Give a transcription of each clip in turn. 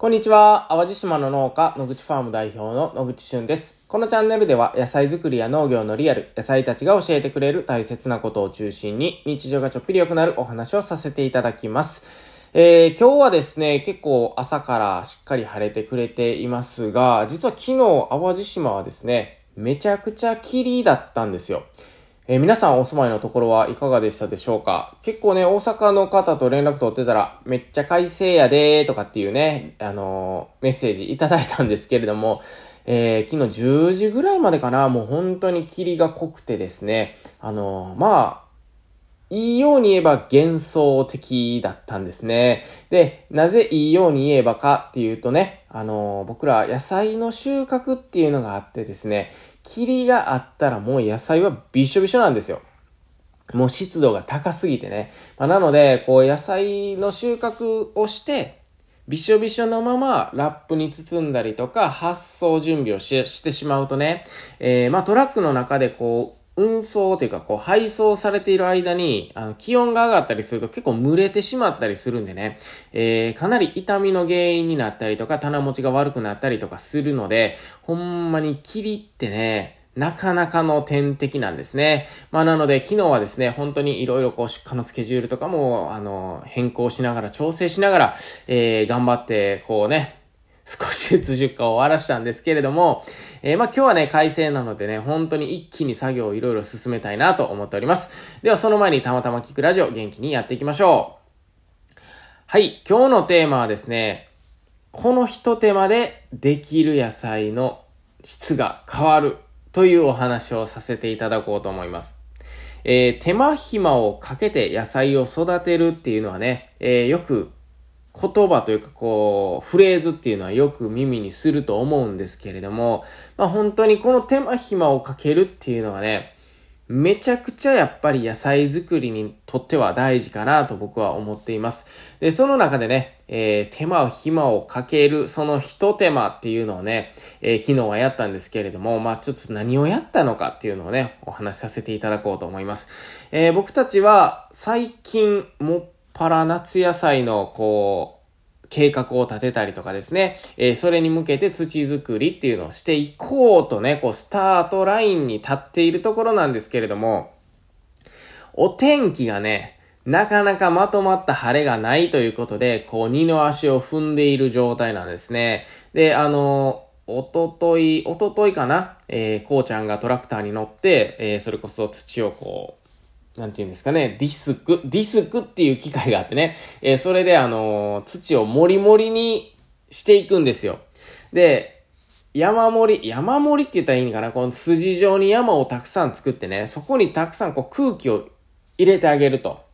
こんにちは。淡路島の農家、野口ファーム代表の野口俊です。このチャンネルでは野菜作りや農業のリアル、野菜たちが教えてくれる大切なことを中心に日常がちょっぴり良くなるお話をさせていただきます。えー、今日はですね、結構朝からしっかり晴れてくれていますが、実は昨日淡路島はですね、めちゃくちゃ霧だったんですよ。えー、皆さんお住まいのところはいかがでしたでしょうか？結構ね、大阪の方と連絡取ってたら、めっちゃ快晴やでーとかっていうね、あのー、メッセージいただいたんですけれども、えー、昨日10時ぐらいまでかな、もう本当に霧が濃くてですね、あのまあ、いいように言えば幻想的だったんですね。で、なぜいいように言えばかっていうとね、あの僕ら野菜の収穫っていうのがあってですね、霧があったらもう野菜はびしょびしょなんですよ。もう湿度が高すぎてね。まあ、なので、こう野菜の収穫をして、びしょびしょのままラップに包んだりとか発送準備をしてしまうとね、えー、まあトラックの中でこう運送というか、こう、配送されている間に、あの、気温が上がったりすると結構蒸れてしまったりするんでね、えー、かなり痛みの原因になったりとか、棚持ちが悪くなったりとかするので、ほんまに霧ってね、なかなかの天敵なんですね。まあなので昨日はですね、本当に色々こう出荷のスケジュールとかも、あの、変更しながら、調整しながら、えー、頑張って、こうね、少しずつ出荷を終わらしたんですけれども、えー、まあ今日はね、快晴なのでね、本当に一気に作業をいろいろ進めたいなと思っております。ではその前にたまたま聞くラジオ元気にやっていきましょう。はい、今日のテーマはですね、この一手間でできる野菜の質が変わるというお話をさせていただこうと思います。えー、手間暇をかけて野菜を育てるっていうのはね、えー、よく言葉というかこう、フレーズっていうのはよく耳にすると思うんですけれども、まあ本当にこの手間暇をかけるっていうのはね、めちゃくちゃやっぱり野菜作りにとっては大事かなと僕は思っています。で、その中でね、えー、手間を暇をかける、その一手間っていうのをね、えー、昨日はやったんですけれども、まあちょっと何をやったのかっていうのをね、お話しさせていただこうと思います。えー、僕たちは最近もっパラ夏野菜の、こう、計画を立てたりとかですね、えー、それに向けて土作りっていうのをしていこうとね、こう、スタートラインに立っているところなんですけれども、お天気がね、なかなかまとまった晴れがないということで、こう、二の足を踏んでいる状態なんですね。で、あのおととい、おとといかなえー、こうちゃんがトラクターに乗って、えー、それこそ土をこう、なんて言うんですかね、ディスク、ディスクっていう機械があってね、えー、それであのー、土をもりもりにしていくんですよ。で、山盛り、山盛りって言ったらいいのかなこの筋状に山をたくさん作ってね、そこにたくさんこう空気を入れてあげると。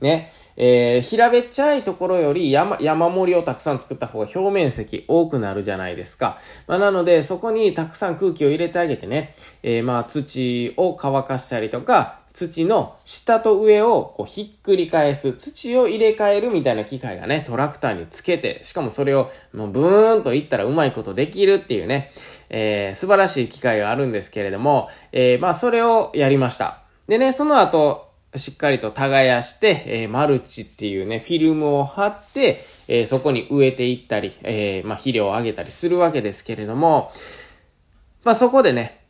ね。えー、平べっちゃいところより山、山盛りをたくさん作った方が表面積多くなるじゃないですか。まあ、なので、そこにたくさん空気を入れてあげてね、えー、まあ、土を乾かしたりとか、土の下と上をこうひっくり返す、土を入れ替えるみたいな機械がね、トラクターにつけて、しかもそれをもうブーンといったらうまいことできるっていうね、えー、素晴らしい機械があるんですけれども、えー、まあそれをやりました。でね、その後、しっかりと耕して、えー、マルチっていうね、フィルムを貼って、えー、そこに植えていったり、えー、まあ肥料をあげたりするわけですけれども、まあそこでね、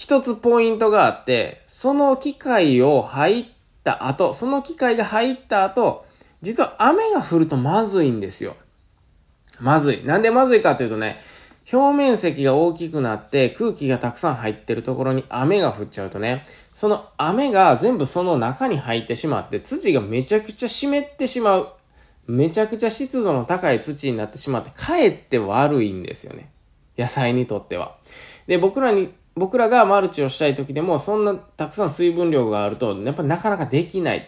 一つポイントがあって、その機械を入った後、その機械が入った後、実は雨が降るとまずいんですよ。まずい。なんでまずいかというとね、表面積が大きくなって空気がたくさん入ってるところに雨が降っちゃうとね、その雨が全部その中に入ってしまって土がめちゃくちゃ湿ってしまう。めちゃくちゃ湿度の高い土になってしまって、かえって悪いんですよね。野菜にとっては。で、僕らに僕らがマルチをしたい時でも、そんなたくさん水分量があると、やっぱなかなかできないっ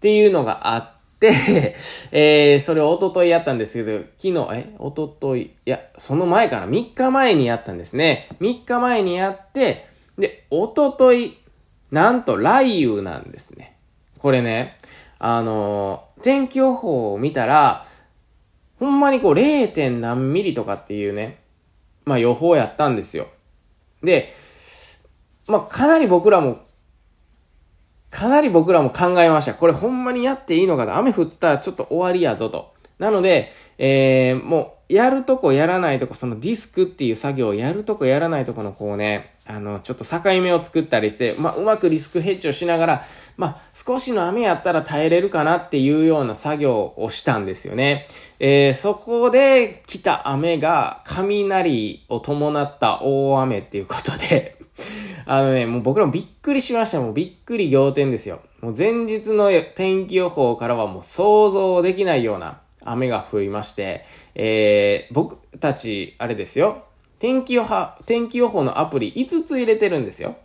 ていうのがあって、えー、それを一昨日やったんですけど、昨日、え？一昨日いや、その前から、3日前にやったんですね。3日前にやって、で、一昨日なんと雷雨なんですね。これね、あのー、天気予報を見たら、ほんまにこう 0. 何ミリとかっていうね、まあ予報やったんですよ。で、まあ、かなり僕らも、かなり僕らも考えました。これほんまにやっていいのかな雨降ったらちょっと終わりやぞと。なので、えー、もう、やるとこやらないとこ、そのディスクっていう作業をやるとこやらないとこのこうね、あの、ちょっと境目を作ったりして、まあ、うまくリスクヘッジをしながら、まあ、少しの雨やったら耐えれるかなっていうような作業をしたんですよね。えー、そこで来た雨が雷を伴った大雨っていうことで あのね、もう僕らもびっくりしました。もうびっくり仰天ですよ。もう前日の天気予報からはもう想像できないような雨が降りまして、えー、僕たち、あれですよ。天気予報、天気予報のアプリ5つ入れてるんですよ。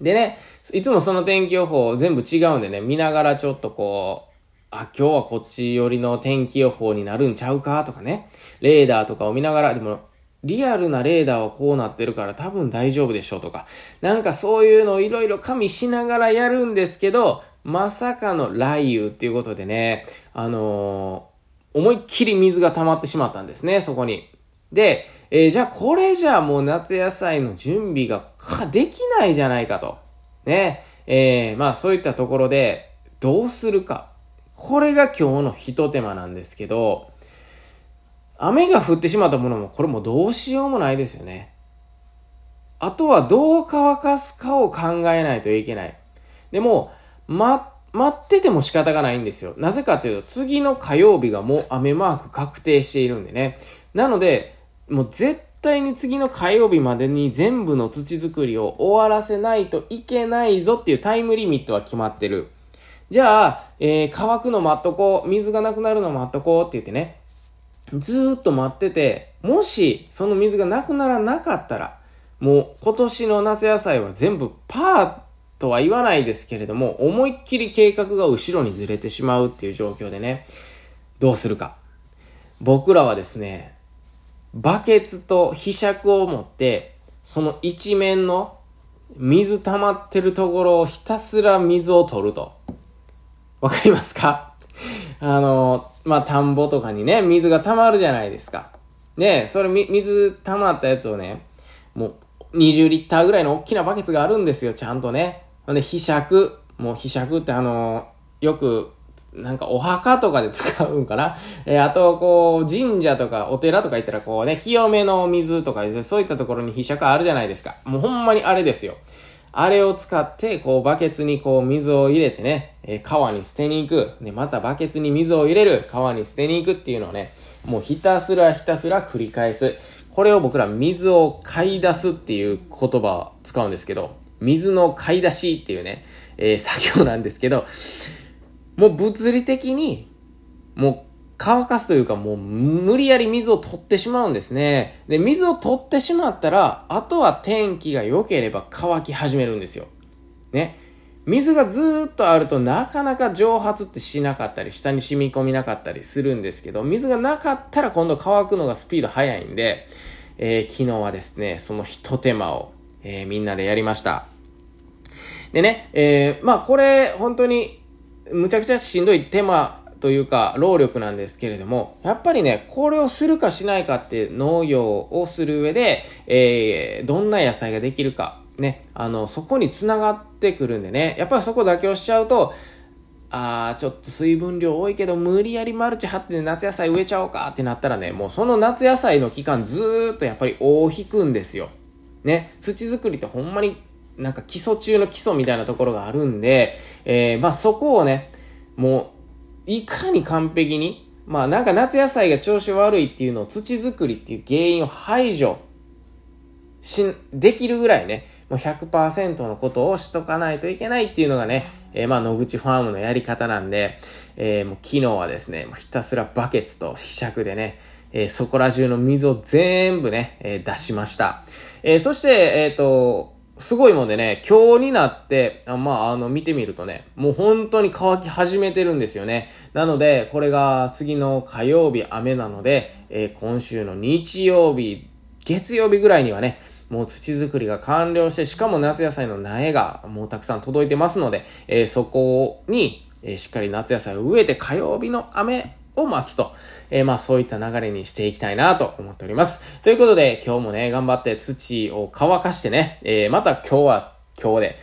でね、いつもその天気予報全部違うんでね、見ながらちょっとこう、あ、今日はこっち寄りの天気予報になるんちゃうかとかね、レーダーとかを見ながら、でも、リアルなレーダーはこうなってるから多分大丈夫でしょうとか、なんかそういうのをいろいろ加味しながらやるんですけど、まさかの雷雨っていうことでね、あのー、思いっきり水が溜まってしまったんですね、そこに。で、えー、じゃあこれじゃあもう夏野菜の準備ができないじゃないかと。ね。えー、まあそういったところでどうするか。これが今日の一手間なんですけど、雨が降ってしまったものもこれもどうしようもないですよね。あとはどう乾かすかを考えないといけない。でも、待ってても仕方がないんですよ。なぜかっていうと、次の火曜日がもう雨マーク確定しているんでね。なので、もう絶対に次の火曜日までに全部の土作りを終わらせないといけないぞっていうタイムリミットは決まってる。じゃあ、えー、乾くの待っとこう、水がなくなるの待っとこうって言ってね、ずーっと待ってて、もしその水がなくならなかったら、もう今年の夏野菜は全部パーとは言わないですけれども、思いっきり計画が後ろにずれてしまうっていう状況でね、どうするか。僕らはですね、バケツと被釈を持って、その一面の水溜まってるところをひたすら水を取ると。わかりますか？あの、まあ、田んぼとかにね、水が溜まるじゃないですか。で、それ水溜まったやつをね、もう20リッターぐらいの大きなバケツがあるんですよ、ちゃんとね。ほんで、被釈。もう被釈ってあの、よくなんかお墓とかで使うんかなえー、あと、こう、神社とかお寺とか行ったらこうね、清めの水とかそういったところに被釈あるじゃないですか。もうほんまにあれですよ。あれを使って、こう、バケツにこう、水を入れてね、えー、川に捨てに行く。で、またバケツに水を入れる。川に捨てに行くっていうのをね、もうひたすらひたすら繰り返す。これを僕ら水を買い出すっていう言葉を使うんですけど、水の買い出しっていうね、えー、作業なんですけど、もう物理的に、もう乾かすというかもう無理やり水を取ってしまうんですね。で、水を取ってしまったら、あとは天気が良ければ乾き始めるんですよ。ね。水がずっとあるとなかなか蒸発ってしなかったり、下に染み込みなかったりするんですけど、水がなかったら今度乾くのがスピード速いんで、えー、昨日はですね、その一手間を、えー、みんなでやりました。でね、えー、まあこれ本当にむちゃくちゃしんどい手間というか、労力なんですけれども、やっぱりね、これをするかしないかって農業をする上で、えー、どんな野菜ができるか、ね、あの、そこに繋がってくるんでね、やっぱりそこ妥協しちゃうと、あー、ちょっと水分量多いけど、無理やりマルチ張って夏野菜植えちゃおうかってなったらね、もうその夏野菜の期間ずーっとやっぱり大引くんですよ。ね、土作りってほんまになんか基礎中の基礎みたいなところがあるんで、えー、まあそこをね、もう、いかに完璧に、まあなんか夏野菜が調子悪いっていうのを土作りっていう原因を排除し、できるぐらいね、もう100%のことをしとかないといけないっていうのがね、えー、まあ野口ファームのやり方なんで、えー、もう昨日はですね、ひたすらバケツとひしゃくでね、え、そこら中の水を全部ね、え、出しました。え、そして、えっ、と、すごいもんでね、今日になって、あまあ、あの、見てみるとね、もう本当に乾き始めてるんですよね。なので、これが次の火曜日雨なので、えー、今週の日曜日、月曜日ぐらいにはね、もう土作りが完了して、しかも夏野菜の苗がもうたくさん届いてますので、えー、そこに、えー、しっかり夏野菜を植えて火曜日の雨を待つと。えー、まあそういった流れにしていきたいなと思っております。ということで今日もね、頑張って土を乾かしてね、えー、また今日は今日で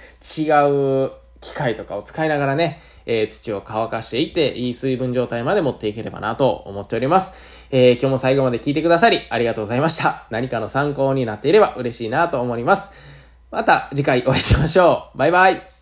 違う機械とかを使いながらね、えー、土を乾かしていって、いい水分状態まで持っていければなと思っております。えー、今日も最後まで聞いてくださり、ありがとうございました。何かの参考になっていれば嬉しいなと思います。また次回お会いしましょう。バイバイ。